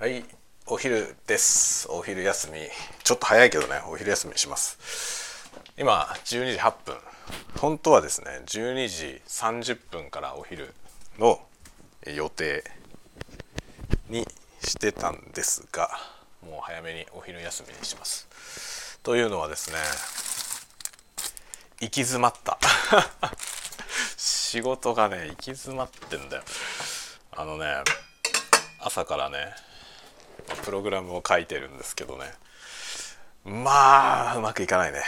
はいお昼です。お昼休み。ちょっと早いけどねお昼休みにします。今12時8分。本当はですね12時30分からお昼の予定にしてたんですがもう早めにお昼休みにします。というのはですね行き詰まった。仕事がね行き詰まってんだよ。あのね朝からねプログラムを書いてるんですけどね。まあうまくいかないね。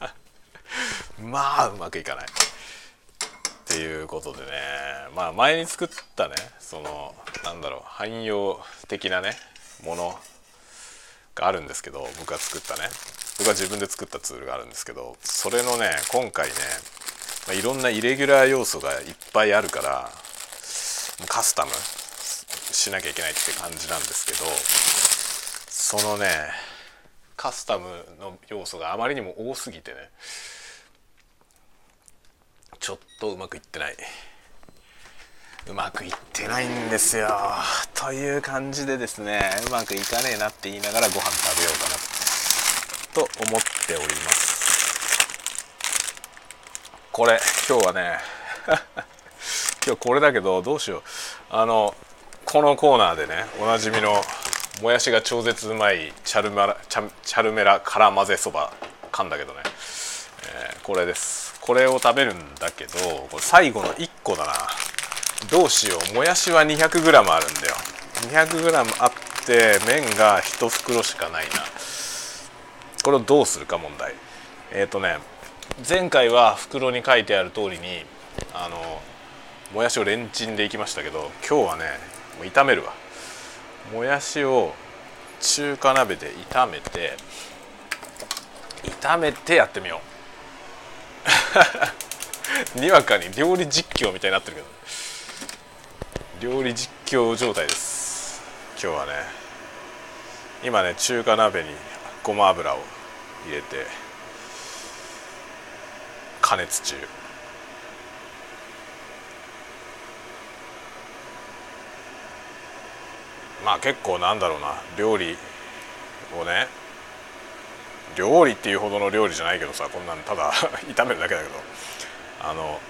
まあうまくいかない。っていうことでね。まあ前に作ったねそのなんだろう汎用的なねものがあるんですけど僕が作ったね。僕が自分で作ったツールがあるんですけどそれのね今回ね、まあ、いろんなイレギュラー要素がいっぱいあるからカスタムしなきゃいけないって感じなんですけどそのねカスタムの要素があまりにも多すぎてねちょっとうまくいってない。うまくいってないんですよ。という感じでですねうまくいかねえなって言いながらご飯食べようかな。と思っております。これ今日はね 今日これだけどどうしよう。あのこのコーナーでねおなじみのもやしが超絶うまいチャルメラチャルメラ辛混ぜそば噛んだけどね、えー、これです。これを食べるんだけどこれ最後の1個だな。どうしよう。もやしは 200g あるんだよ。200g あって麺が1袋しかないな。これをどうするか問題。えっ、ー、とね前回は袋に書いてある通りにあのもやしをレンチンでいきましたけど今日はねもう炒めるわ。もやしを中華鍋で炒めて炒めてやってみよう。にわかに料理実況みたいになってるけど。料理実況状態です。今日はね今ね中華鍋にごま油を入れて加熱中。まあ結構なんだろうな。料理をね。料理っていうほどの料理じゃないけどさこんなんただ 炒めるだけだけど。あの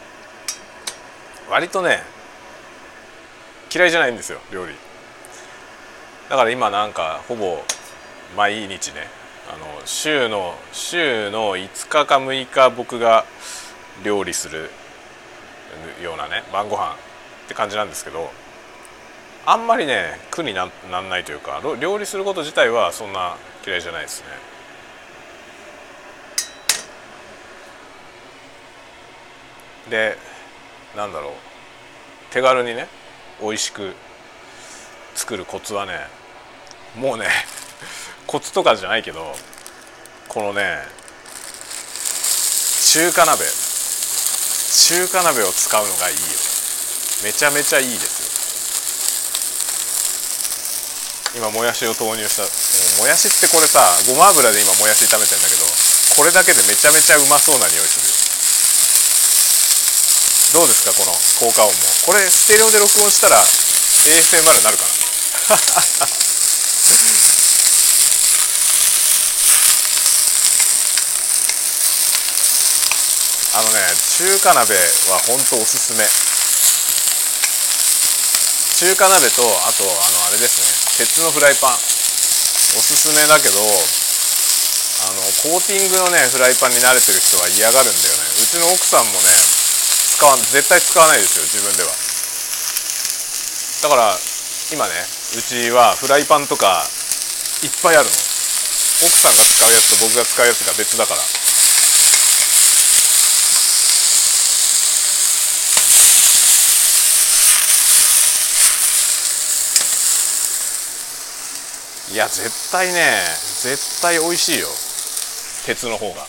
割とね嫌いじゃないんですよ料理。だから今なんかほぼ毎日ねあの週の週の5日か6日僕が料理するようなね晩ご飯って感じなんですけどあんまりね苦にななんないというか料理すること自体はそんな嫌いじゃないですね。でなんだろう。手軽にね美味しく作るコツはねもうね コツとかじゃないけどこのね中華鍋。中華鍋を使うのがいいよ。めちゃめちゃいいですよ。今もやしを投入した。もやしってこれさごま油で今もやし炒めてんだけどこれだけでめちゃめちゃうまそうな匂いするよ。どうですかこの効果音も。これステレオで録音したら ASMR になるかな。あのね中華鍋は本当おすすめ。中華鍋とあとあのあれですね。鉄のフライパン。おすすめだけどあのコーティングのねフライパンに慣れてる人は嫌がるんだよね。うちの奥さんもね使わ絶対使わないですよ自分では。だから今ねうちはフライパンとかいっぱいあるの。奥さんが使うやつと僕が使うやつが別だから。いや絶対ね絶対美味しいよ。鉄の方が。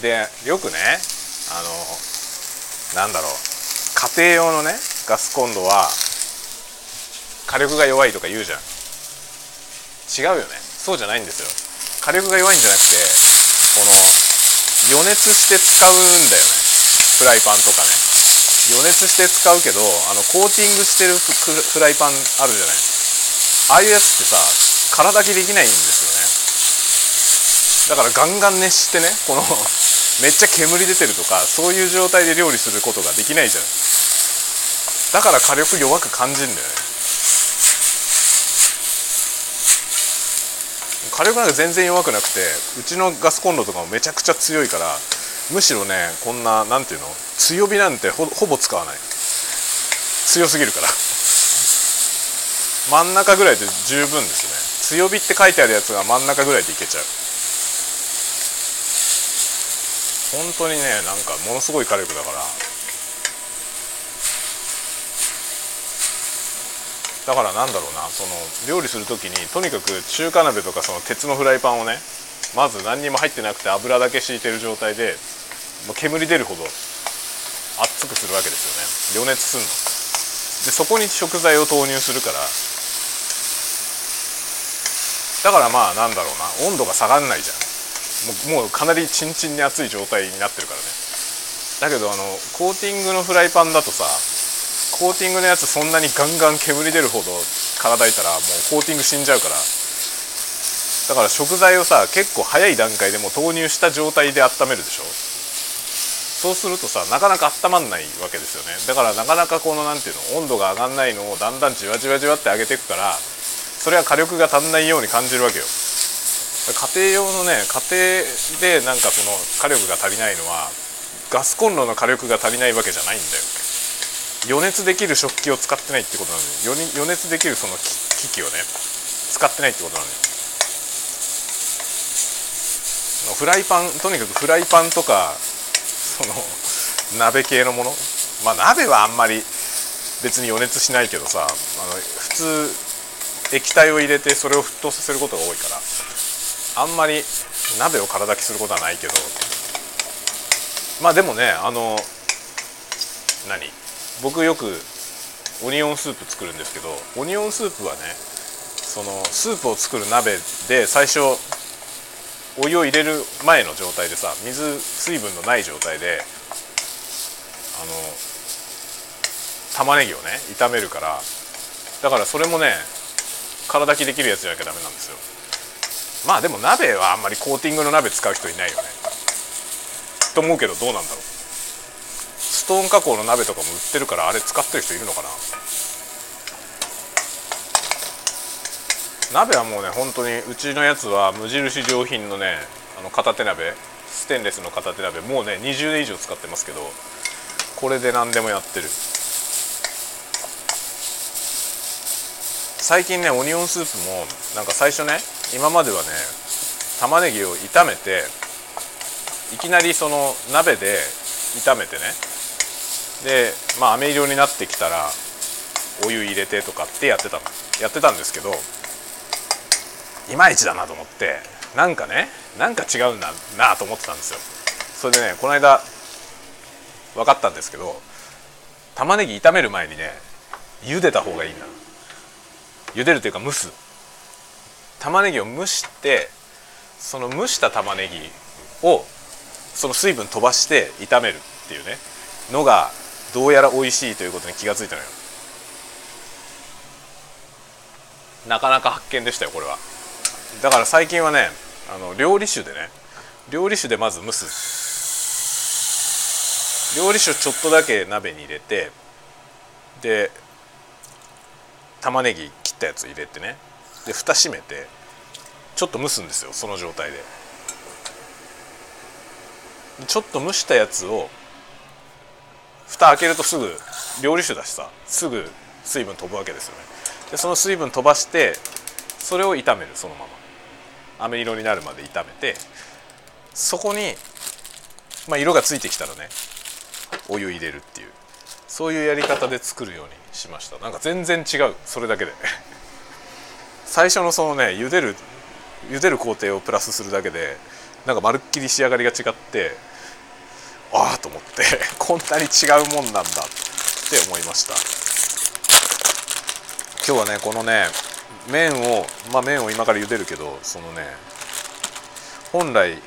でよくねあのなんだろう。家庭用のねガスコンロは火力が弱いとか言うじゃん。違うよね。そうじゃないんですよ。火力が弱いんじゃなくてこの予熱して使うんだよね。フライパンとかね。予熱して使うけどあのコーティングしてるフライパンあるじゃない。ああいうやつってさ空炊きできないんですよね。だからガンガン熱してねこのめっちゃ煙出てるとかそういう状態で料理することができないじゃん。だから火力弱く感じるんだよね。火力なんか全然弱くなくてうちのガスコンロとかもめちゃくちゃ強いからむしろねこんな何ていうの？強火なんてほぼ使わない。強すぎるから。真ん中ぐらいで十分ですね。強火って書いてあるやつが真ん中ぐらいでいけちゃう。本当にねなんかものすごい火力だから。だからなんだろうなその料理する時にとにかく中華鍋とかその鉄のフライパンをねまず何にも入ってなくて油だけ敷いてる状態で煙出るほど熱くするわけですよね。余熱すんの。でそこに食材を投入するからだからまあなんだろうな。温度が下がんないじゃん。もうかなりチンチンに熱い状態になってるからね。だけどあのコーティングのフライパンだとさコーティングのやつそんなにガンガン煙出るほどからだいたらもうコーティング死んじゃうからだから食材をさ結構早い段階でも投入した状態で温めるでしょ？そうするとさなかなか温まんないわけですよね。だからなかなかこの何ていうの温度が上がんないのをだんだんじわじわじわって上げていくからそれは火力が足んないように感じるわけよ。家庭用のね家庭でなんかその火力が足りないのはガスコンロの火力が足りないわけじゃないんだよ。余熱できる食器を使ってないってことなんで余熱できるその機器をね使ってないってことなんでフライパンとにかくフライパンとかその鍋系のもの。まあ鍋はあんまり別に余熱しないけどさあの普通液体を入れてそれを沸騰させることが多いからあんまり鍋を空炊きすることはないけど。まあでもねあの何？僕よくオニオンスープ作るんですけどオニオンスープはねそのスープを作る鍋で最初お湯を入れる前の状態でさ水水分のない状態であの玉ねぎをね炒めるからだからそれもね空炊きできるやつじゃなきゃダメなんですよ。まあでも鍋はあんまりコーティングの鍋使う人いないよね。と思うけどどうなんだろう。ストーン加工の鍋とかも売ってるからあれ使ってる人いるのかな。鍋はもうね本当にうちのやつは無印良品のねあの片手鍋ステンレスの片手鍋もうね20年以上使ってますけどこれで何でもやってる。最近ねオニオンスープもなんか最初ね今まではね玉ねぎを炒めていきなりその鍋で炒めてねでまあ飴色になってきたらお湯入れてとかってやってたの。やってたんですけどいまいちだなと思ってなんかねなんか違うんだなと思ってたんですよ。それでねこの間分かったんですけど玉ねぎ炒める前にね茹でた方がいいな茹でるというか蒸す。玉ねぎを蒸してその蒸した玉ねぎをその水分飛ばして炒めるっていうねのがどうやら美味しいということに気がついたのよ。なかなか発見でしたよこれは。だから最近はねあの料理酒でね料理酒でまず蒸す。料理酒ちょっとだけ鍋に入れてで玉ねぎ切ったやつ入れてねで蓋閉めてちょっと蒸すんですよその状態で。ちょっと蒸したやつを蓋開けるとすぐ料理酒だしさすぐ水分飛ぶわけですよね。でその水分飛ばしてそれを炒めるそのまま。飴色になるまで炒めてそこに、まあ、色がついてきたらねお湯入れるっていうそういうやり方で作るようにしました。なんか全然違う。それだけで。最初のそのね茹でる茹でる工程をプラスするだけでなんかまるっきり仕上がりが違ってああと思って こんなに違うもんなんだって思いました。今日はねこのね麺をまあ麺を今から茹でるけどそのね本来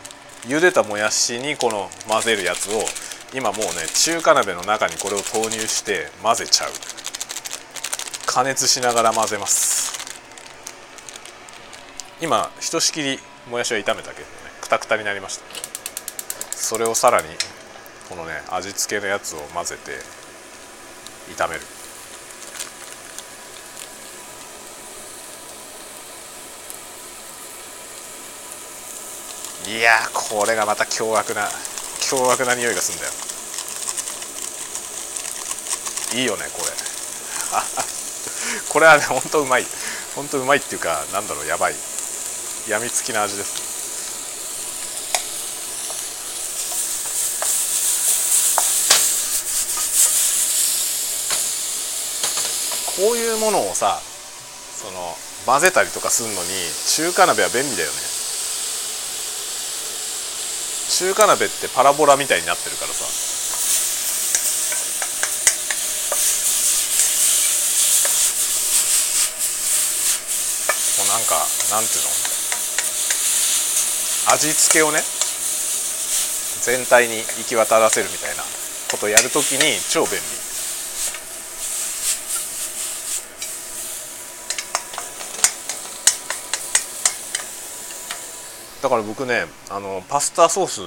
茹でたもやしにこの混ぜるやつを今もうね中華鍋の中にこれを投入して混ぜちゃう。加熱しながら混ぜます。今ひとしきりもやしは炒めたけどねくたくたになりました。それをさらにこのね味付けのやつを混ぜて炒める。いやこれがまた凶悪な凶悪な匂いがすんだよ。いいよねこれ。これはねほんとうまい。ほんとうまいっていうかなんだろうやばい。やみつきな味です。こういうものをさその混ぜたりとかするのに中華鍋は便利だよね。中華鍋ってパラボラみたいになってるからさ。こうなんかなんていうの？味付けをね全体に行き渡らせるみたいなことをやるときに超便利。だから僕ねあのパスタソース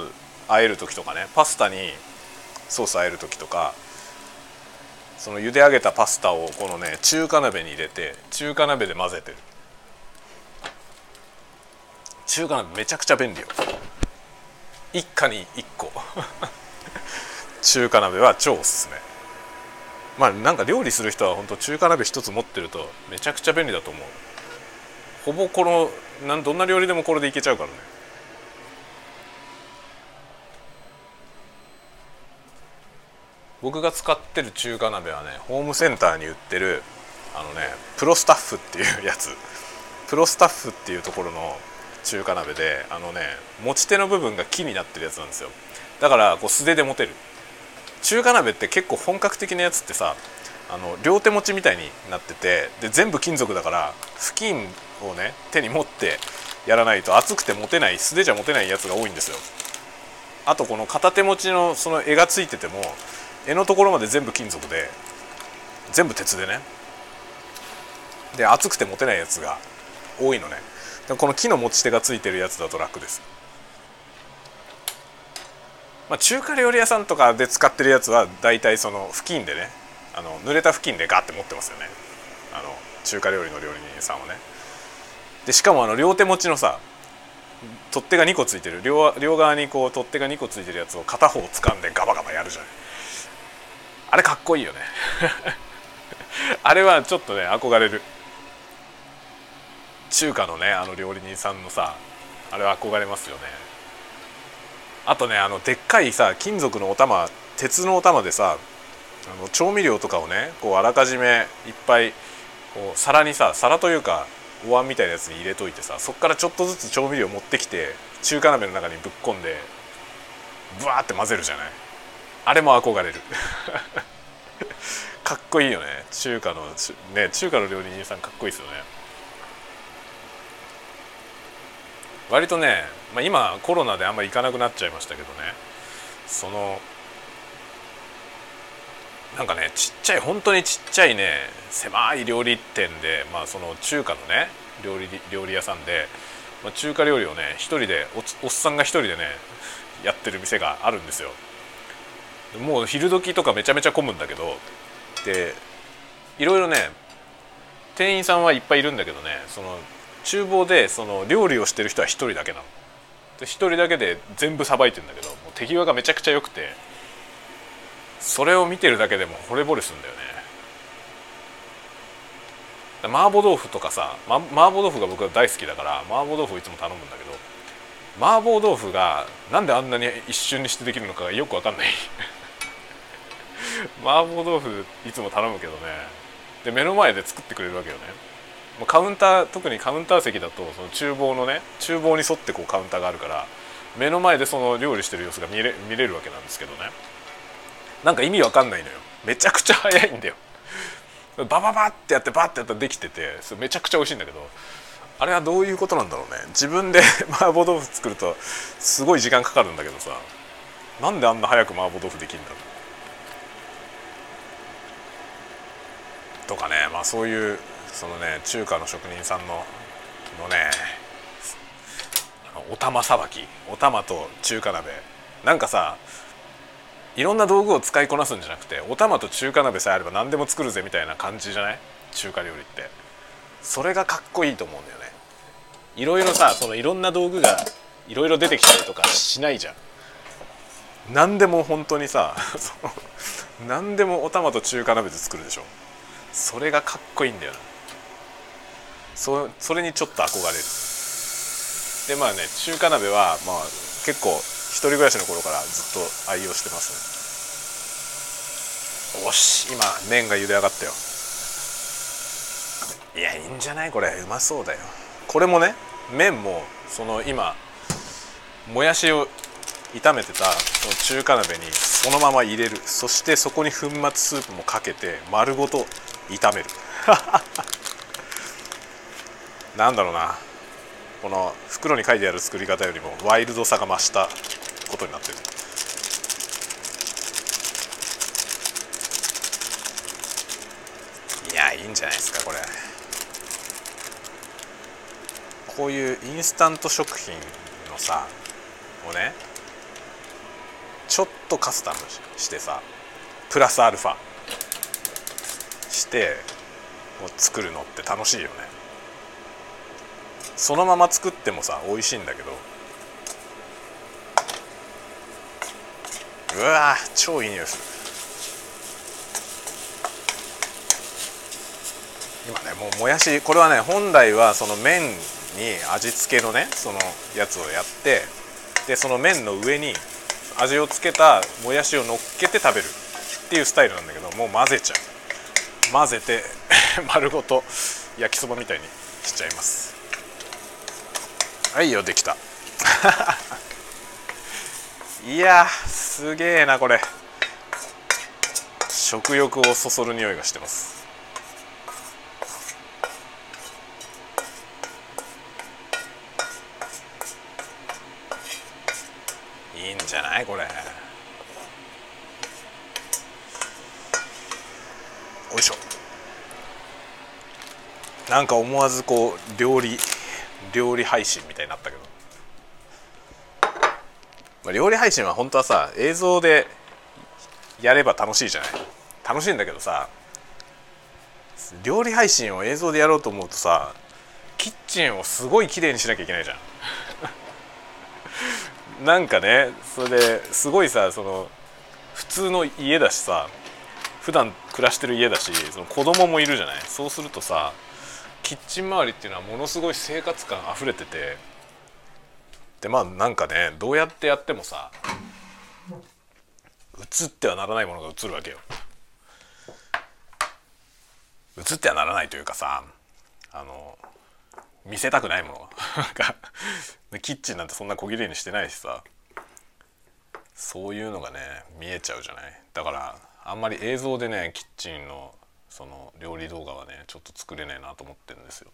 和える時とかねパスタにソース和える時とかその茹で上げたパスタをこのね中華鍋に入れて中華鍋で混ぜてる。中華鍋めちゃくちゃ便利よ。一家に一個。中華鍋は超おすすめ。まあなんか料理する人は本当中華鍋一つ持ってるとめちゃくちゃ便利だと思う。ほぼこのなんどんな料理でもこれでいけちゃうからね。僕が使ってる中華鍋はねホームセンターに売ってるあのねプロスタッフっていうやつ。プロスタッフっていうところの中華鍋であのね持ち手の部分が木になってるやつなんですよ。だからこう素手で持てる。中華鍋って結構本格的なやつってさあの両手持ちみたいになっててで全部金属だから布巾をね手に持ってやらないと熱くて持てない素手じゃ持てないやつが多いんですよ。あとこの片手持ちのその柄がついてても柄のところまで全部金属で全部鉄でね。で熱くて持てないやつが多いのね。この木の持ち手がついてるやつだと楽です。まあ、中華料理屋さんとかで使ってるやつは大体その布巾でねあの濡れた布巾でガッて持ってますよね。あの中華料理の料理人さんはね。でしかもあの両手持ちのさ取っ手が2個ついてる。両両側にこう取っ手が2個ついてるやつを片方掴んでガバガバやるじゃないあれかっこいいよね。あれはちょっとね憧れる。中華のねあの料理人さんのさあれは憧れますよね。あとねあのでっかいさ金属のお玉鉄のお玉でさあの調味料とかをねこうあらかじめいっぱいこう皿にさ皿というかお椀みたいなやつに入れといてさそこからちょっとずつ調味料持ってきて中華鍋の中にぶっ込んでブワーって混ぜるじゃない？あれも憧れる。かっこいいよね。中華のね中華の料理人さんかっこいいですよね。割とね、まあ、今コロナであんまり行かなくなっちゃいましたけどね。そのなんかねちっちゃい本当にちっちゃいね狭い料理店で、まあ、その中華のね料理料理屋さんで、まあ、中華料理をね一人でおっさんが一人でねやってる店があるんですよ。もう昼時とかめちゃめちゃ混むんだけどでいろいろね店員さんはいっぱいいるんだけどねその厨房でその料理をしてる人は一人だけなの。で一人だけで全部さばいてんだけどもう手際がめちゃくちゃ良くてそれを見てるだけでも惚れ惚れするんだよね。麻婆豆腐とかさ、ま、麻婆豆腐が僕は大好きだから麻婆豆腐をいつも頼むんだけど麻婆豆腐がなんであんなに一瞬にしてできるのかよく分かんない。麻婆豆腐いつも頼むけどね。で目の前で作ってくれるわけよね。カウンター特にカウンター席だとその厨房のね厨房に沿ってこうカウンターがあるから目の前でその料理してる様子が見れ見れるわけなんですけどね。なんか意味わかんないのよ。めちゃくちゃ早いんだよ。バババってやってバッてやったらできててそれめちゃくちゃ美味しいんだけどあれはどういうことなんだろうね。自分で 麻婆豆腐作るとすごい時間かかるんだけどさなんであんな早く麻婆豆腐できるんだろう。とかねまあそういうそのね中華の職人さんののねお玉さばき。お玉と中華鍋。なんかさいろんな道具を使いこなすんじゃなくてお玉と中華鍋さえあれば何でも作るぜみたいな感じじゃない？中華料理って。それがかっこいいと思うんだよね。いろいろさそのいろんな道具がいろいろ出てきたりとかしないじゃん。何でも本当にさ 何でもお玉と中華鍋で作るでしょ。それがかっこいいんだよな。そそれにちょっと憧れる。でまあね中華鍋はまあ結構一人暮らしの頃からずっと愛用してますね。おし今麺が茹で上がったよ。いやいいんじゃない？これうまそうだよ。これもね麺もその今もやしを炒めてたその中華鍋にそのまま入れる。そしてそこに粉末スープもかけて丸ごと炒める。なんだろうな。この袋に書いてある作り方よりもワイルドさが増したことになってる。いやいいんじゃないですかこれ。こういうインスタント食品のさをねちょっとカスタムしてさプラスアルファしてを作るのって楽しいよね。そのまま作ってもさ美味しいんだけど。うわ超いい匂いする。今ねもうもやしこれはね本来はその麺に味付けのねそのやつをやってでその麺の上に味をつけたもやしを乗っけて食べるっていうスタイルなんだけどもう混ぜちゃう。混ぜて 丸ごと焼きそばみたいにしちゃいます。はいよできた。いやすげえなこれ。食欲をそそる匂いがしてます。いいんじゃないこれ。おいしょ。なんか思わずこう料理料理配信みたいになったけど、まあ、料理配信は本当はさ映像でやれば楽しいじゃない。楽しいんだけどさ料理配信を映像でやろうと思うとさキッチンをすごい綺麗にしなきゃいけないじゃん。なんかねそれですごいさその普通の家だしさ普段暮らしてる家だしその子供もいるじゃない。そうするとさキッチン周りっていうのはものすごい生活感あふれててでまあなんかねどうやってやってもさ映ってはならないものが映るわけよ。映ってはならないというかさあの見せたくないもの。キッチンなんてそんな小切れにしてないしさ。そういうのがね見えちゃうじゃない。だからあんまり映像でねキッチンのその料理動画はねちょっと作れねえなと思ってるんですよ。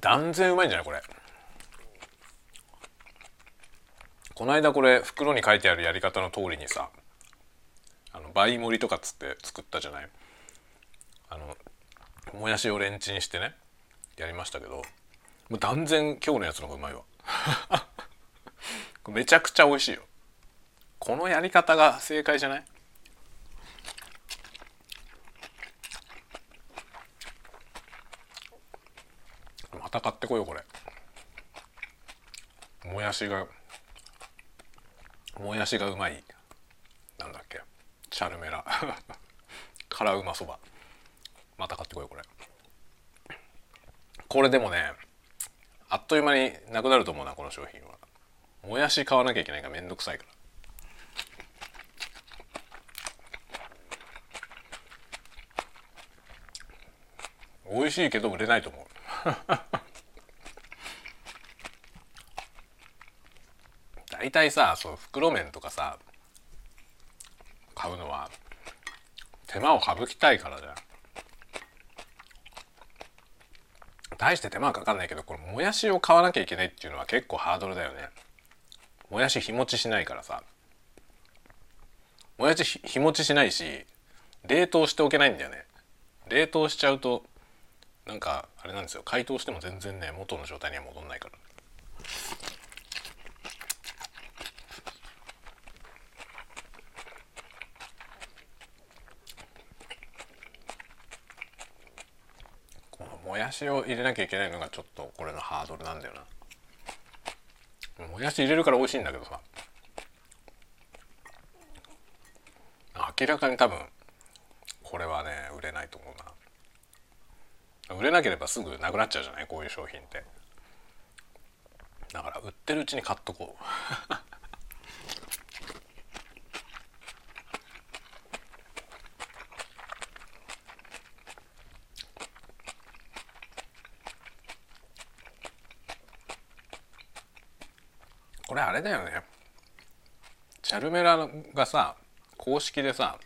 断然うまいんじゃないこれ。この間これ袋に書いてあるやり方の通りにさあの倍盛りとかっつって作ったじゃない？あのもやしをレンチンしてねやりましたけどもう断然今日のやつの方がうまいわ。めちゃくちゃ美味しいよ。このやり方が正解じゃない？また買ってこいよこれ。もやしがもやしがうまい。なんだっけ？チャルメラ。辛うまそば。また買ってこいよこれ。これでもねあっという間になくなると思うなこの商品は。もやし買わなきゃいけないからめんどくさいから。美味しいけど売れないと思う。大体さそう袋麺とかさ買うのは手間を省きたいからじゃん。大して手間はかかんないけどこのもやしを買わなきゃいけないっていうのは結構ハードルだよね。もやし日持ちしないからさ。もやし日持ちしないし冷凍しておけないんだよね。冷凍しちゃうとなんかあれなんですよ。解凍しても全然ね元の状態には戻んないから。このもやしを入れなきゃいけないのがちょっとこれのハードルなんだよな。もやし入れるから美味しいんだけどさ。明らかに多分これはね売れないと思うな。売れなければすぐなくなっちゃうじゃない？こういう商品って。だから売ってるうちに買っとこう。これあれだよね。チャルメラがさ公式でさ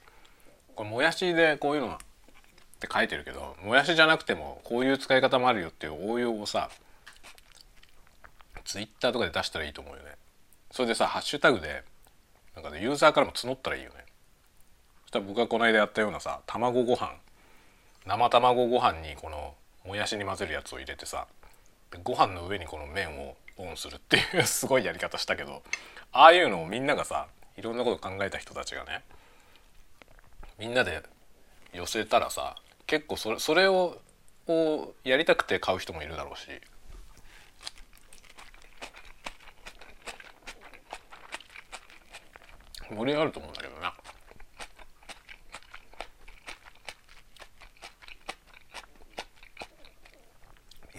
これもやしでこういうのって書いてるけどもやしじゃなくてもこういう使い方もあるよっていう応用をさツイッターとかで出したらいいと思うよね。それでさハッシュタグでなんかねユーザーからも募ったらいいよね。そしたら僕がこの間やったようなさ卵ご飯生卵ご飯にこのもやしに混ぜるやつを入れてさご飯の上にこの麺をオンするっていう すごいやり方したけどああいうのをみんながさいろんなこと考えた人たちがねみんなで寄せたらさ結構それそれををやりたくて買う人もいるだろうし盛り上がると思うんだけどな。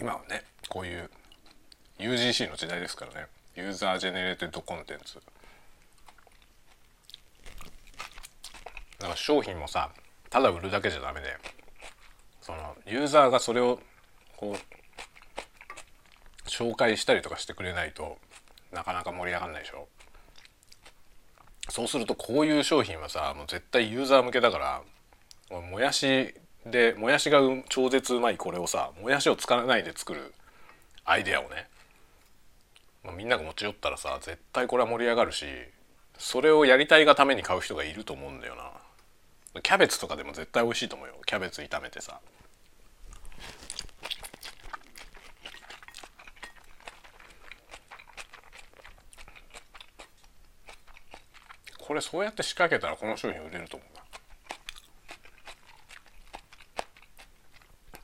今はねこういう UGC の時代ですからね。 user generated contents。だから商品もさただ売るだけじゃダメで。そのユーザーがそれをこう紹介したりとかしてくれないとなかなか盛り上がんないでしょ。そうするとこういう商品はさもう絶対ユーザー向けだからもやしでもやしが超絶うまいこれをさもやしを使わないで作るアイデアをね、みんなが持ち寄ったらさ絶対これは盛り上がるしそれをやりたいがために買う人がいると思うんだよな。キャベツとかでも絶対美味しいと思うよ。キャベツ炒めてさ。これそうやって仕掛けたらこの商品売れると思うな。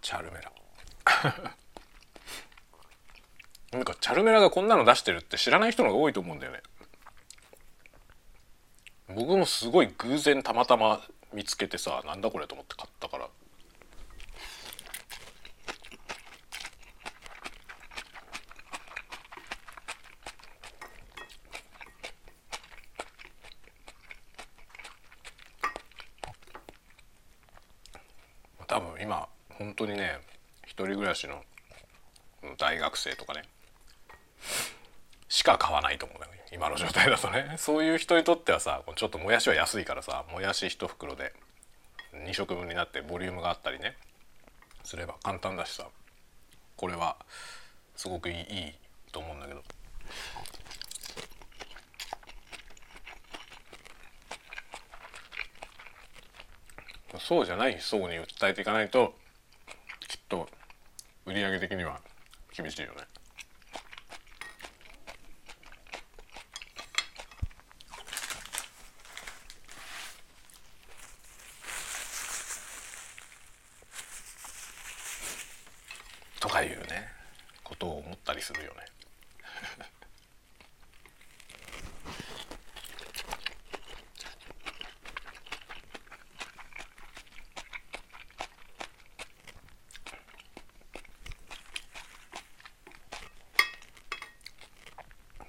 チャルメラ。なんかチャルメラがこんなの出してるって知らない人のが多いと思うんだよね。僕もすごい偶然たまたま見つけてさなんだこれと思って買ったから。多分今本当にね一人暮らしの大学生とかね。か買わないと思うね今の状態だとね。そういう人にとってはさちょっともやしは安いからさもやし1袋で2食分になってボリュームがあったりねすれば簡単だしさこれはすごくいいいいと思うんだけど。そうじゃない層に訴えていかないときっと売り上げ的には厳しいよね。とかいうねことを思ったりするよね。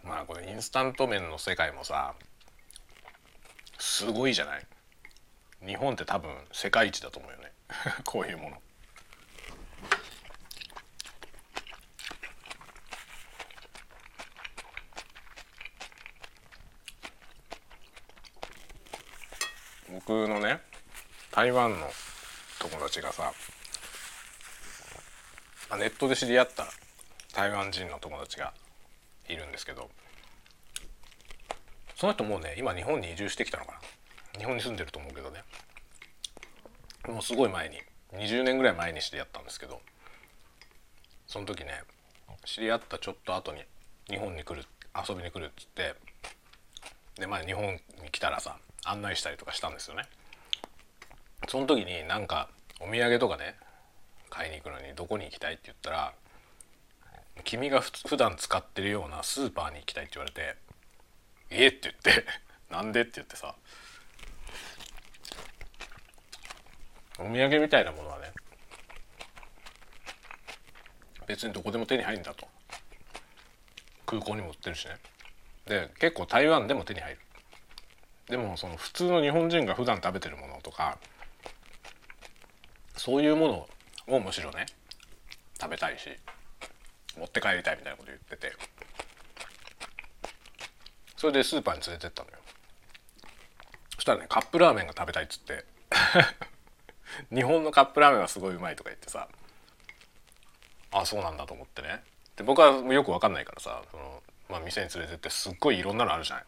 まあこれインスタント麺の世界もさすごいじゃない？日本って多分世界一だと思うよね こういうもの。僕のね台湾の友達がさネットで知り合った台湾人の友達がいるんですけどその人もうね今日本に移住してきたのかな。日本に住んでると思うけどね。もうすごい前に20年ぐらい前に知り合ったんですけどその時ね知り合ったちょっと後に日本に来る遊びに来るっつってでまあ日本に来たらさ案内したりとかしたんですよね。その時になんかお土産とかね買いに行くのにどこに行きたいって言ったら君が普段使ってるようなスーパーに行きたいって言われて「えっ?」って言って「なんで?」って言ってさお土産みたいなものはね別にどこでも手に入るんだと空港にも売ってるしねで結構台湾でも手に入るでもその普通の日本人が普段食べてるものとかそういうものをむしろね食べたいし持って帰りたいみたいなこと言っててそれでスーパーに連れてったのよ。そしたらねカップラーメンが食べたいっつって。日本のカップラーメンはすごいうまいとか言ってさ。あそうなんだと思ってね。で僕はよく分かんないからさその、まあ、店に連れてってすっごいいろんなのあるじゃない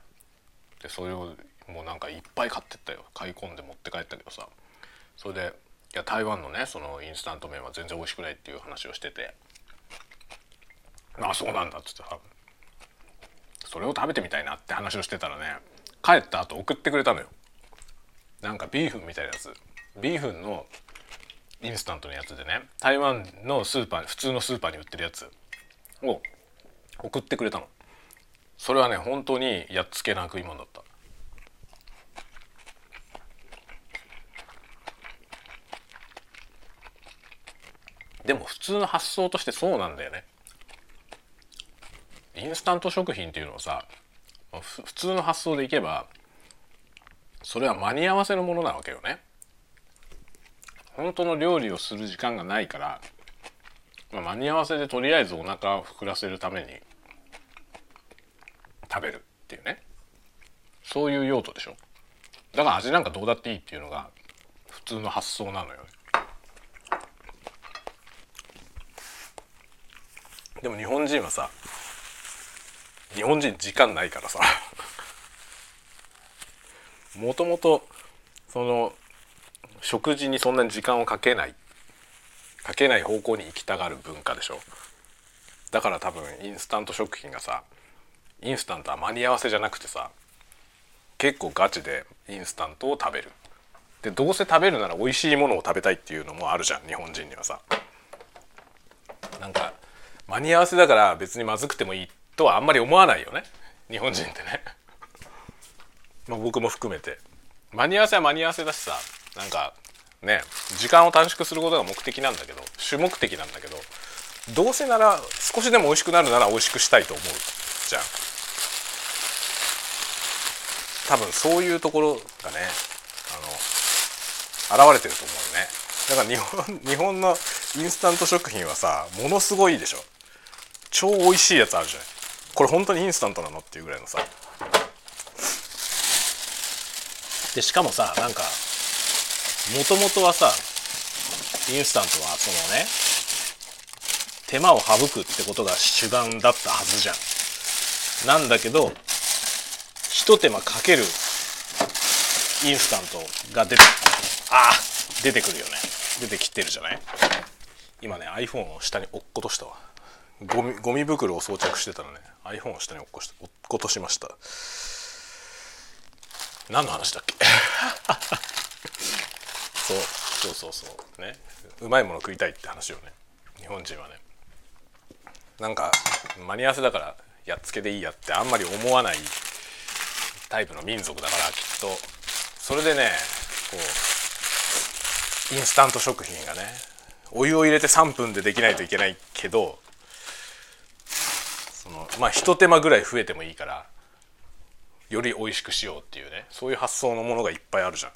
でそれをもうなんかいっぱい買ってったよ。買い込んで持って帰ったけどさ。それでいや台湾のねそのインスタント麺は全然美味しくないっていう話をしてて。あそうなんだっつってさ。それを食べてみたいなって話をしてたらね帰った後送ってくれたのよ。なんかビーフンみたいなやつ。ビーフンのインスタントのやつでね台湾のスーパー普通のスーパーに売ってるやつを送ってくれたの。それはね本当にやっつけな食い物だった。でも普通の発想としてそうなんだよね。インスタント食品っていうのはさ普通の発想でいけばそれは間に合わせのものなわけよね。本当の料理をする時間がないから、まあ、間に合わせでとりあえずお腹を膨らせるために食べるっていうね。そういう用途でしょ。だから味なんかどうだっていいっていうのが普通の発想なのよ。でも日本人はさ日本人時間ないからさ。もともとその食事にそんなに時間をかけないかけない方向に行きたがる文化でしょ。だから多分インスタント食品がさインスタントは間に合わせじゃなくてさ結構ガチでインスタントを食べる。でどうせ食べるなら美味しいものを食べたいっていうのもあるじゃん日本人にはさ。なんか間に合わせだから別にまずくてもいいっとはあんまり思わないよね。日本人ってね。まあ僕も含めて。間に合わせは間に合わせだしさなんかね時間を短縮することが目的なんだけど主目的なんだけどどうせなら少しでも美味しくなるなら美味しくしたいと思うじゃん。多分そういうところがねあの現れてると思うね。だから日本 日本のインスタント食品はさものすごいでしょ。超美味しいやつあるじゃん。これ本当にインスタントなのっていうぐらいのさ。でしかもさなんかもともとはさインスタントはそのね手間を省くってことが主眼だったはずじゃん。なんだけどひと手間かけるインスタントが出てああ出てくるよね。出てきてるじゃない？今ね iPhone を下に落っことしたわ。ゴミゴミ袋を装着してたらね。iPhone を下に落っこし落っことしました。何の話だっけ？そうそうそうそう。ね。うまいもの食いたいって話をね。日本人はね。なんか間に合わせだからやっつけでいいやってあんまり思わないタイプの民族だからきっと。それでねこうインスタント食品がねお湯を入れて3分でできないといけないけどそのまあ一手間ぐらい増えてもいいからより美味しくしようっていうね。そういう発想のものがいっぱいあるじゃん。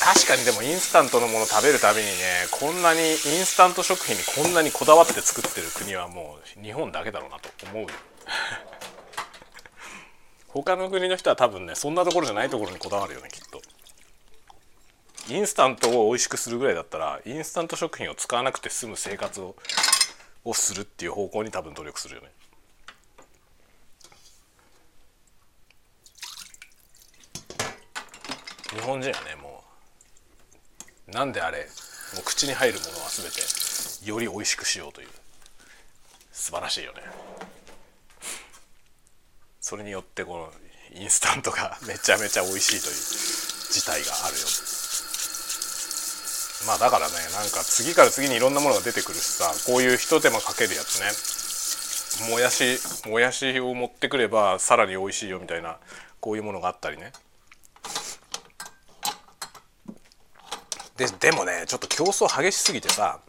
確かにでもインスタントのもの食べるたびにねこんなにインスタント食品にこんなにこだわって作ってる国はもう日本だけだろうなと思う 他の国の人は多分ねそんなところじゃないところにこだわるよねきっと。インスタントを美味しくするぐらいだったらインスタント食品を使わなくて済む生活ををするっていう方向に多分努力するよね。日本人はねもうなんであれもう口に入るものは全てより美味しくしようという素晴らしいよねそれによってこのインスタントがめちゃめちゃ美味しいという事態があるよまあだからねなんか次から次にいろんなものが出てくるしさこういうひと手間かけるやつね。もやしもやしを持ってくればさらに美味しいよみたいなこういうものがあったりね。ででもねちょっと競争激しすぎてさ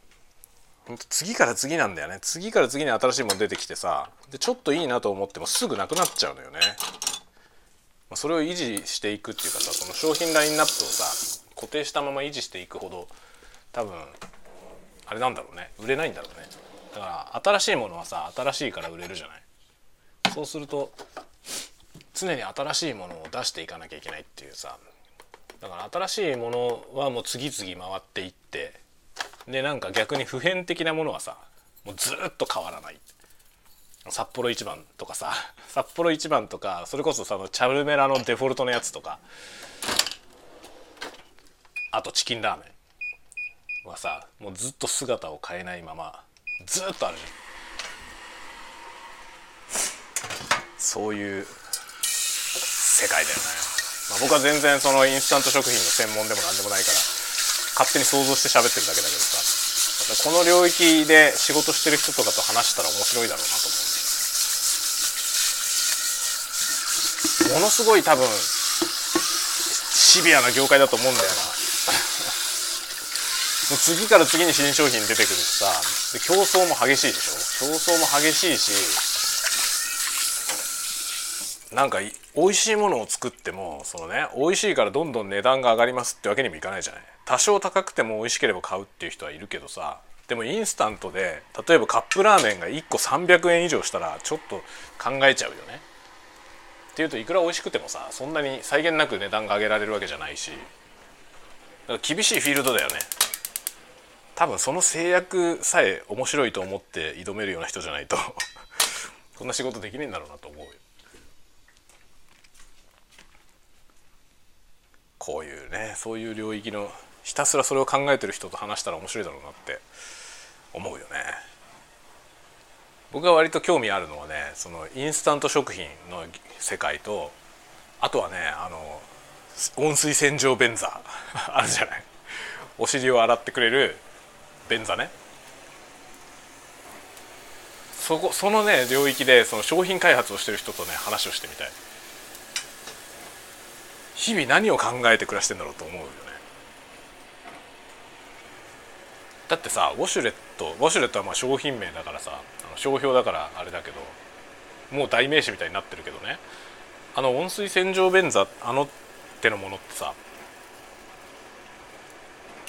次から次なんだよね。次から次に新しいもの出てきてさでちょっといいなと思ってもすぐなくなっちゃうのよね。それを維持していくっていうかさその商品ラインナップをさ固定したまま維持していくほど多分あれなんだろうね。売れないんだろうね。だから新しいものはさ新しいから売れるじゃない。そうすると常に新しいものを出していかなきゃいけないっていうさ。だから新しいものはもう次々回っていってでなんか逆に普遍的なものはさもうずっと変わらない。札幌一番とかさ 札幌一番とかそれこそさチャルメラのデフォルトのやつとかあとチキンラーメンはさもうずっと姿を変えないままずっとあるじゃん。そういう世界だよね、まあ、僕は全然そのインスタント食品の専門でも何でもないから勝手に想像して喋ってるだけだけどさこの領域で仕事してる人とかと話したら面白いだろうなと思うものすごい多分シビアな業界だと思うんだよな。もう次から次に新商品出てくるしさ。で競争も激しいでしょ？競争も激しいしなんか美味しいものを作ってもそのね美味しいからどんどん値段が上がりますってわけにもいかないじゃない。多少高くても美味しければ買うっていう人はいるけどさ。でもインスタントで例えばカップラーメンが1個300円以上したらちょっと考えちゃうよね。っていうといくら美味しくてもさそんなに際限なく値段が上げられるわけじゃないし。だから厳しいフィールドだよね。多分その制約さえ面白いと思って挑めるような人じゃないと こんな仕事できねえんだろうなと思うよ。こういうねそういう領域のひたすらそれを考えてる人と話したら面白いだろうなって思うよね。僕が割と興味あるのはねそのインスタント食品の世界とあとはねあの温水洗浄便座 あるじゃない。お尻を洗ってくれる便座ね。そこそのね領域でその商品開発をしてる人とね話をしてみたい。日々何を考えて暮らしてんだろうと思うよね。だってさウォシュレットウォシュレットはまあ商品名だからさ商標だからあれだけどもう代名詞みたいになってるけどね。あの温水洗浄便座あの手のものってさ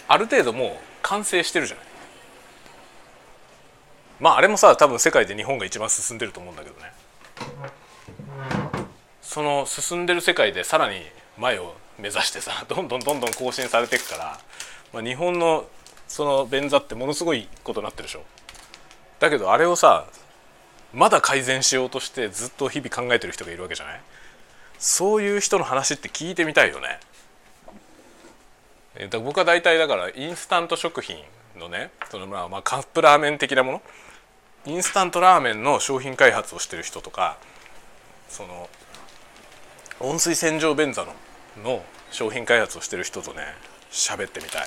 ある程度もう完成してるじゃない。まああれもさ多分世界で日本が一番進んでると思うんだけどね。その進んでる世界でさらに前を目指してさどんどんどんどん更新されていくから、まあ、日本のその便座ってものすごいことになってるでしょ。だけどあれをさまだ改善しようとしてずっと日々考えてる人がいるわけじゃない？そういう人の話って聞いてみたいよね。だ僕は大体だからインスタント食品のねそのまあまあカップラーメン的なもの？インスタントラーメンの商品開発をしてる人とかその温水洗浄便座のの商品開発をしてる人とね喋ってみたい。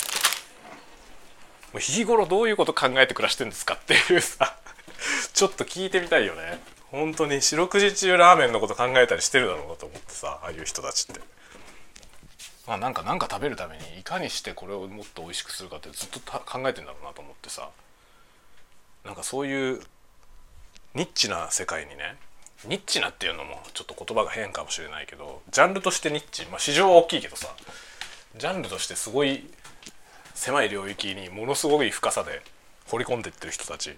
もう日頃どういうこと考えて暮らしてるんですかっていうさ ちょっと聞いてみたいよね。本当に四六時中ラーメンのこと考えたりしてるだろうなと思ってさああいう人たちって。まあなんかなんか食べるためにいかにしてこれをもっと美味しくするかってずっと考えてんだろうなと思ってさ。なんかそういうニッチな世界にねニッチなっていうのもちょっと言葉が変かもしれないけどジャンルとしてニッチ。まあ市場は大きいけどさジャンルとしてすごい狭い領域にものすごい深さで掘り込んでってる人たち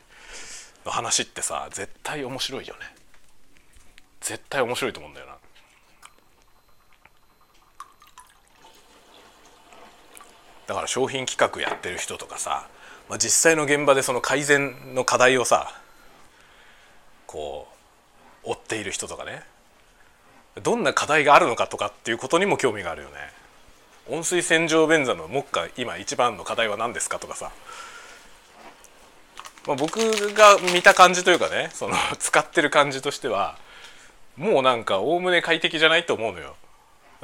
の話ってさ絶対面白いよね。絶対面白いと思うんだよな。だから商品企画やってる人とかさ、まあ、実際の現場でその改善の課題をさこう追っている人とかね。どんな課題があるのかとかっていうことにも興味があるよね。温水洗浄便座の目下今一番の課題は何ですかとかさ、まあ、僕が見た感じというかねその 使ってる感じとしてはもうなんかおおむね快適じゃないと思うのよ。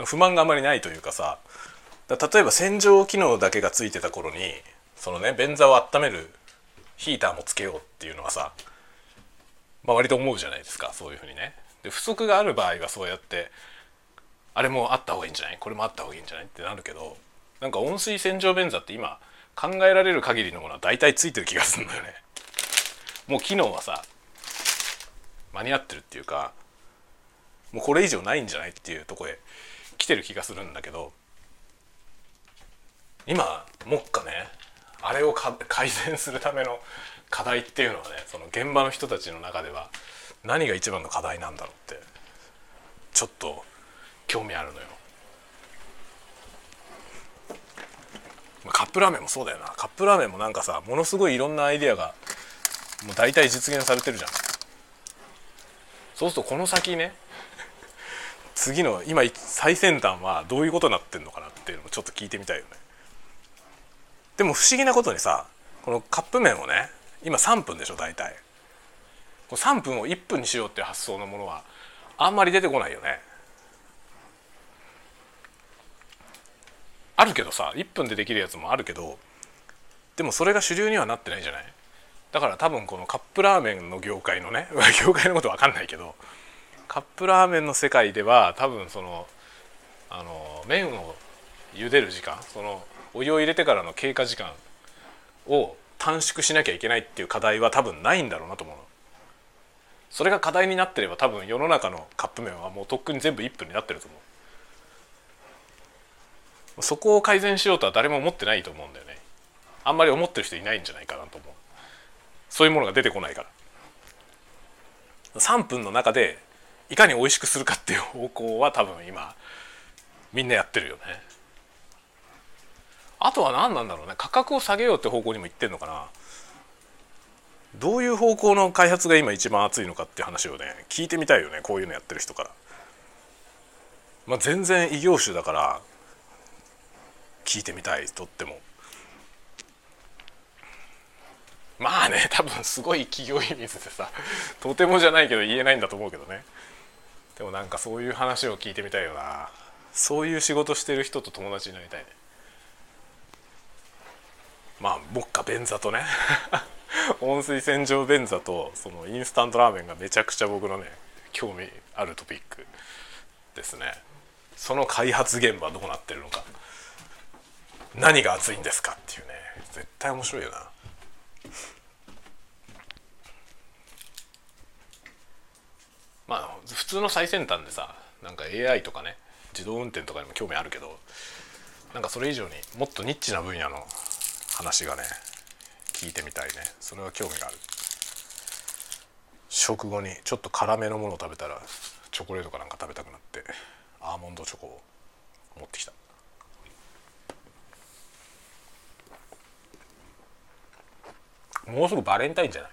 不満があまりないというかさ。例えば洗浄機能だけがついてた頃にそのね便座を温めるヒーターもつけようっていうのはさ、まあ、割と思うじゃないですかそういうふうにね。で不足がある場合はそうやってあれもあった方がいいんじゃない？これもあった方がいいんじゃない？ってなるけどなんか温水洗浄便座って今考えられる限りのものは大体ついてる気がするんだよね。もう機能はさ間に合ってるっていうかもうこれ以上ないんじゃないっていうとこへ来てる気がするんだけど今目下ねあれを改善するための課題っていうのはねその現場の人たちの中では何が一番の課題なんだろうってちょっと興味あるのよ。カップラーメンもそうだよな。カップラーメンもなんかさものすごいいろんなアイデアがもう大体実現されてるじゃん。そうするとこの先ね次の今最先端はどういうことになってんのかなっていうのもちょっと聞いてみたいよね。でも不思議なことにさこのカップ麺をね今3分でしょ大体。3分を1分にしようっていう発想のものはあんまり出てこないよね。あるけどさ1分でできるやつもあるけどでもそれが主流にはなってないじゃない？だから多分このカップラーメンの業界のね 業界のこと分かんないけどカップラーメンの世界では多分そのあの麺を茹でる時間そのお湯を入れてからの経過時間を短縮しなきゃいけないっていう課題は多分ないんだろうなと思うそれが課題になってれば多分世の中のカップ麺はもうとっくに全部1分になってると思う。そこを改善しようとは誰も思ってないと思うんだよね。あんまり思ってる人いないんじゃないかなと思う。そういうものが出てこないから。3分の中でいかに美味しくするかっていう方向は多分今みんなやってるよね。あとは何なんだろうね。価格を下げようって方向にもいってんのかな。どういう方向の開発が今一番熱いのかって話をね聞いてみたいよね。こういうのやってる人から。まあ全然異業種だから聞いてみたいとっても。まあね多分すごい企業秘密でさとてもじゃないけど言えないんだと思うけどね。でもなんかそういう話を聞いてみたいよな。そういう仕事してる人と友達になりたいね。まあ目下便座とね。温水洗浄便座とそのインスタントラーメンがめちゃくちゃ僕のね興味あるトピックですね。その開発現場どうなってるのか。何が熱いんですかっていうね。絶対面白いよな。まあ普通の最先端でさなんか AI とかね自動運転とかにも興味あるけどなんかそれ以上にもっとニッチな分野の話がね聞いてみたいね。それは興味がある。食後にちょっと辛めのものを食べたらチョコレートかなんか食べたくなってアーモンドチョコを持ってきた。もうすぐバレンタインじゃない？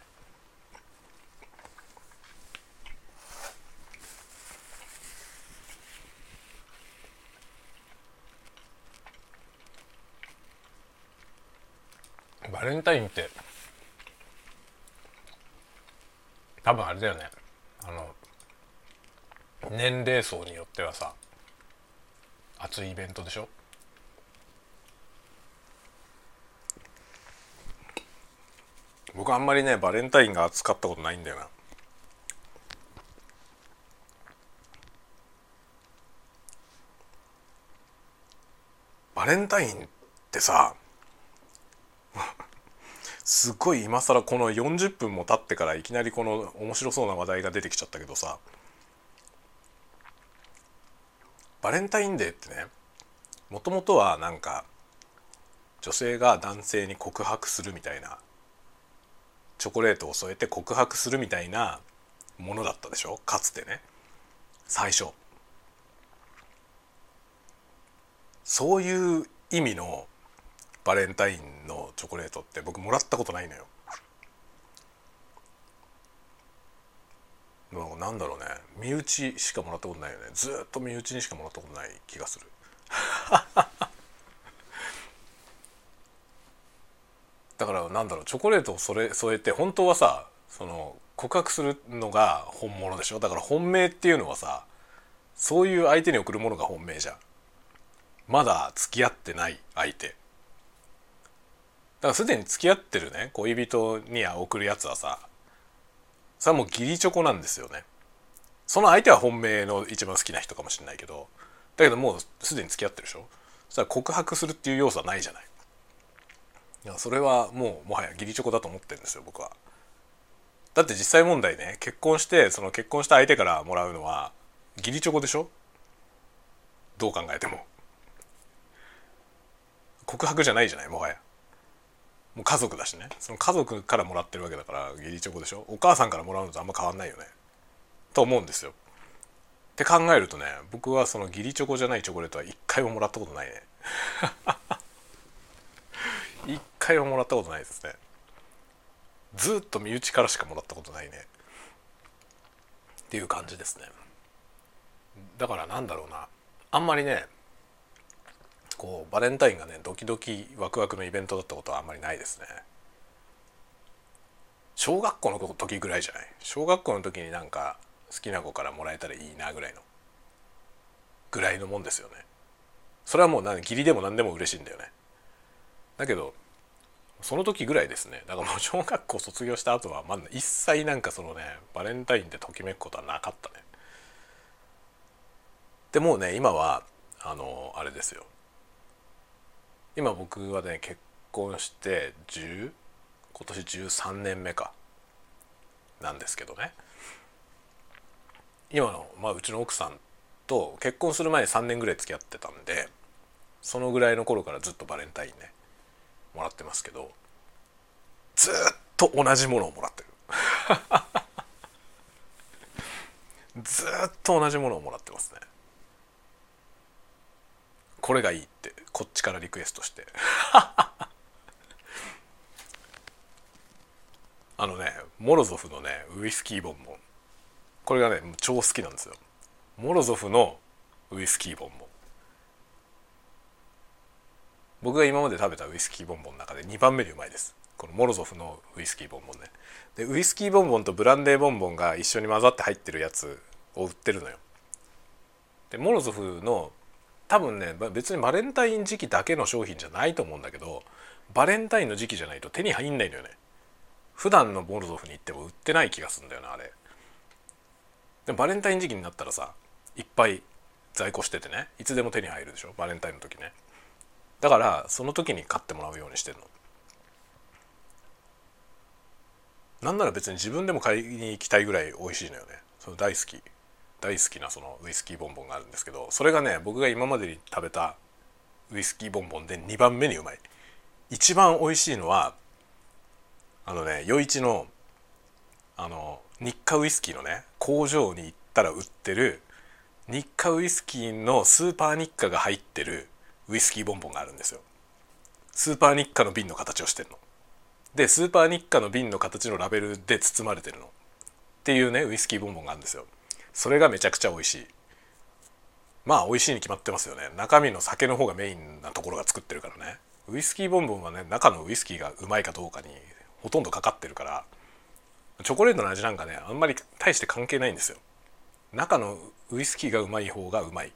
バレンタインって多分あれだよね。あの年齢層によってはさ熱いイベントでしょ？僕あんまりねバレンタインが熱かったことないんだよな。バレンタインってさすごい今更この40分も経ってからいきなりこの面白そうな話題が出てきちゃったけどさバレンタインデーってねもともとはなんか女性が男性に告白するみたいなチョコレートを添えて告白するみたいなものだったでしょ？かつてね。最初。そういう意味のバレンタインのチョコレートって僕もらったことないのよ。もうなんだろうね。身内しかもらったことないよね。ずっと身内にしかもらったことない気がする。だからなんだろうチョコレートをそれ添えて本当はさその告白するのが本物でしょ？だから本命っていうのはさそういう相手に送るものが本命じゃん。まだ付き合ってない相手。からすでに付き合ってるね恋人には送るやつはさそれはもう義理チョコなんですよね。その相手は本命の一番好きな人かもしれないけどだけどもうすでに付き合ってるでしょ。そしたら告白するっていう要素はないじゃない。いやそれはもうもはや義理チョコだと思ってるんですよ僕は。だって実際問題ね結婚してその結婚した相手からもらうのは義理チョコでしょ。どう考えても。告白じゃないじゃないもはや。もう家族だしね。その家族からもらってるわけだから義理チョコでしょ。お母さんからもらうのとあんま変わんないよね。と思うんですよ。って考えるとね僕はその義理チョコじゃないチョコレートは一回ももらったことないね。一回ももらったことないですね。ずっと身内からしかもらったことないね。っていう感じですね。だからなんだろうな。あんまりねこうバレンタインがねドキドキワクワクのイベントだったことはあんまりないですね。小学校の時ぐらいじゃない？小学校の時になんか好きな子からもらえたらいいなぐらいのぐらいのもんですよね。それはもう義理でも何でも嬉しいんだよね。だけどその時ぐらいですね。だからもう小学校卒業した後はまだ一切なんかそのねバレンタインでときめくことはなかったね。でもうね今はあのあれですよ。今僕はね結婚して10今年13年目か。なんですけどね。今の、まあ、うちの奥さんと結婚する前に3年ぐらい付き合ってたんでそのぐらいの頃からずっとバレンタインねもらってますけどずっと同じものをもらってる。ずっと同じものをもらってますね。これがいいってこっちからリクエストして。あのねモロゾフのねウイスキーボンボン。これがね超好きなんですよ。モロゾフのウイスキーボンボン。僕が今まで食べたウイスキーボンボンの中で2番目にうまいです。このモロゾフのウイスキーボンボンね。でウイスキーボンボンとブランデーボンボンが一緒に混ざって入ってるやつを売ってるのよ。でモロゾフの多分ね別にバレンタイン時期だけの商品じゃないと思うんだけどバレンタインの時期じゃないと手に入んないのよね。普段のモロゾフに行っても売ってない気がするんだよなあれ。でもバレンタイン時期になったらさいっぱい在庫しててねいつでも手に入るでしょバレンタインの時ね。だからその時に買ってもらうようにしてるの。なんなら別に自分でも買いに行きたいぐらい美味しいのよね。その大好き。大好きなそのウイスキーボンボンがあるんですけどそれがね僕が今までに食べたウイスキーボンボンで2番目にうまい。一番美味しいのはあのね余市のあの日課ウイスキーのね工場に行ったら売ってる日課ウイスキーのスーパー日課が入ってるウイスキーボンボンがあるんですよ。スーパー日課の瓶の形をしてるの。でスーパー日課の瓶の形のラベルで包まれてるの。っていうねウイスキーボンボンがあるんですよ。それがめちゃくちゃ美味しい。まあ美味しいに決まってますよね。中身の酒の方がメインなところが作ってるからね。ウイスキーボンボンはね中のウイスキーがうまいかどうかにほとんどかかってるからチョコレートの味なんかねあんまり大して関係ないんですよ。中のウイスキーがうまい方がうまい。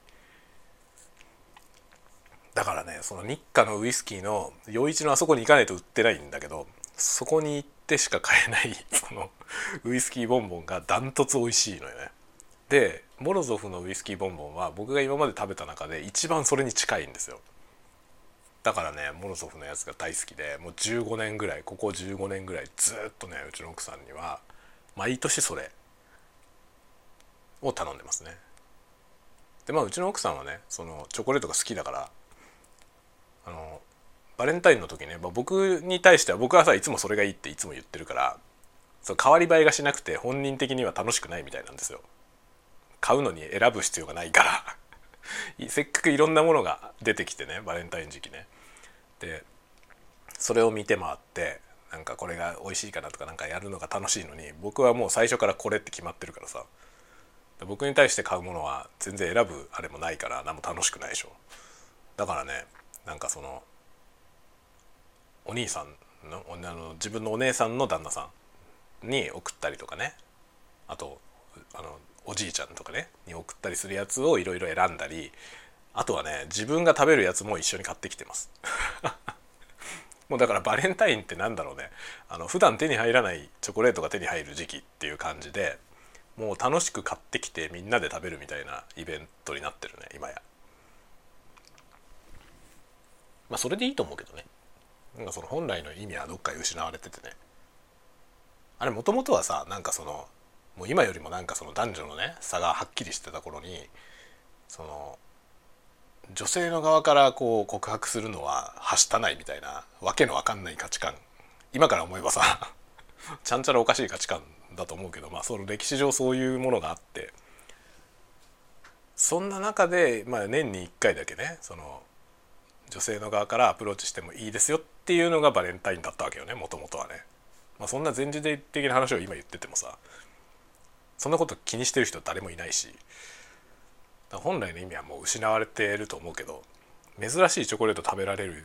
だからねその日課のウイスキーの余市のあそこに行かないと売ってないんだけどそこに行ってしか買えないそのウイスキーボンボンがダントツ美味しいのよね。でモロゾフのウイスキーボンボンは僕が今まで食べた中で一番それに近いんですよ。だからねモロゾフのやつが大好きでもう15年ぐらいここ15年ぐらいずっとねうちの奥さんには毎年それを頼んでますね。でまあうちの奥さんはねそのチョコレートが好きだからあのバレンタインの時ね、まあ、僕に対しては僕はさいつもそれがいいっていつも言ってるからそう変わり映えがしなくて本人的には楽しくないみたいなんですよ。買うのに選ぶ必要がないから。せっかくいろんなものが出てきてねバレンタイン時期ね。でそれを見て回ってなんかこれが美味しいかなとかなんかやるのが楽しいのに僕はもう最初からこれって決まってるからさ。僕に対して買うものは全然選ぶあれもないから何も楽しくないでしょ。だからねなんかそのお兄さんのあの自分のお姉さんの旦那さんに送ったりとかね。あとあのおじいちゃんとかねに送ったりするやつをいろいろ選んだりあとはね自分が食べるやつも一緒に買ってきてます。もうだからバレンタインってなんだろうね。あの普段手に入らないチョコレートが手に入る時期っていう感じでもう楽しく買ってきてみんなで食べるみたいなイベントになってるね今や。まあそれでいいと思うけどね。なんかその本来の意味はどっか失われててね。あれもともとはさなんかそのもう今よりもなんかその男女のね差がはっきりしてた頃にその女性の側からこう告白するのははしたないみたいなわけのわかんない価値観今から思えばさ ちゃんちゃらおかしい価値観だと思うけどまあその歴史上そういうものがあってそんな中で、まあ、年に1回だけねその女性の側からアプローチしてもいいですよっていうのがバレンタインだったわけよねもともとはね。まあ、そんな前時的な話を今言っててもさそんなこと気にしてる人誰もいないし。本来の意味はもう失われてると思うけど珍しいチョコレート食べられる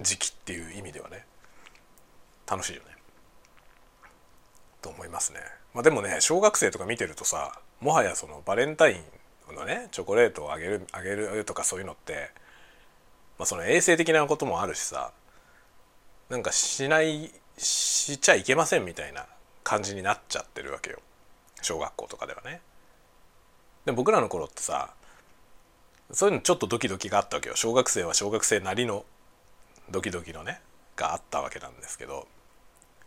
時期っていう意味ではね楽しいよね。と思いますね。まあ、でもね小学生とか見てるとさもはやそのバレンタインのねチョコレートをあげるあげるとかそういうのって、まあ、その衛生的なこともあるしさなんかしないしちゃいけませんみたいな感じになっちゃってるわけよ。小学校とかではね。で僕らの頃ってさそういうのちょっとドキドキがあったわけよ。小学生は小学生なりのドキドキのねがあったわけなんですけど。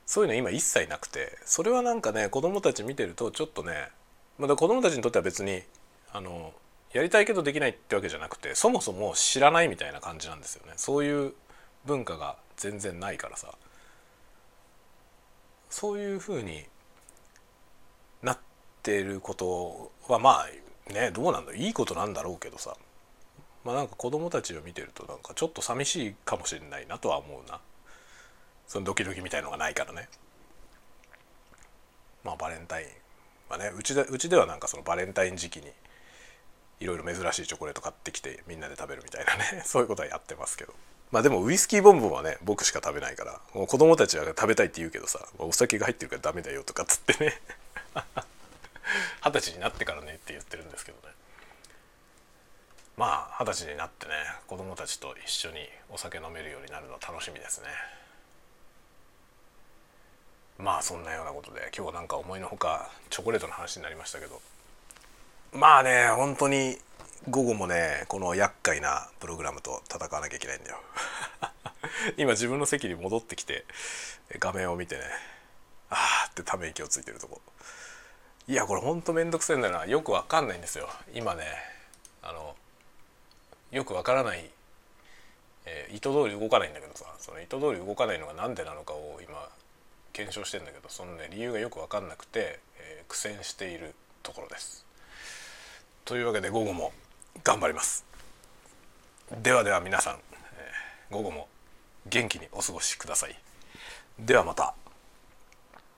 そういうの今一切なくてそれはなんかね子供たち見てるとちょっとねまだ子供たちにとっては別にあのやりたいけどできないってわけじゃなくてそもそも知らないみたいな感じなんですよね。そういう文化が全然ないからさ。そういうふうにってることはまあねどうなんだいいことなんだろうけどさ。まあなんか子供たちを見てるとなんかちょっと寂しいかもしれないなとは思うな。そのドキドキみたいのがないからね。まあバレンタイン。はねうちでうちではなんかそのバレンタイン時期にいろいろ珍しいチョコレート買ってきてみんなで食べるみたいなね。そういうことはやってますけど。まあでもウイスキーボンボンはね僕しか食べないから。もう子供たちは食べたいって言うけどさお酒が入ってるからダメだよとかっつってね。二十歳になってからねって言ってるんですけどね。まあ二十歳になってね子供たちと一緒にお酒飲めるようになるの楽しみですね。まあそんなようなことで今日はなんか思いのほかチョコレートの話になりましたけど。まあね本当に午後もねこの厄介なプログラムと戦わなきゃいけないんだよ。今自分の席に戻ってきて画面を見てねあーってため息をついてるとこ。いやこれほんとめんどくせえんだなよくわかんないんですよ今ねあのよくわからない、えー、意図通り動かないんだけどさその意図通り動かないのが何でなのかを今検証してんだけどそのね理由がよく分かんなくて、えー、苦戦しているところです。というわけで午後も頑張ります。ではでは皆さん、えー、午後も元気にお過ごしください。ではまた。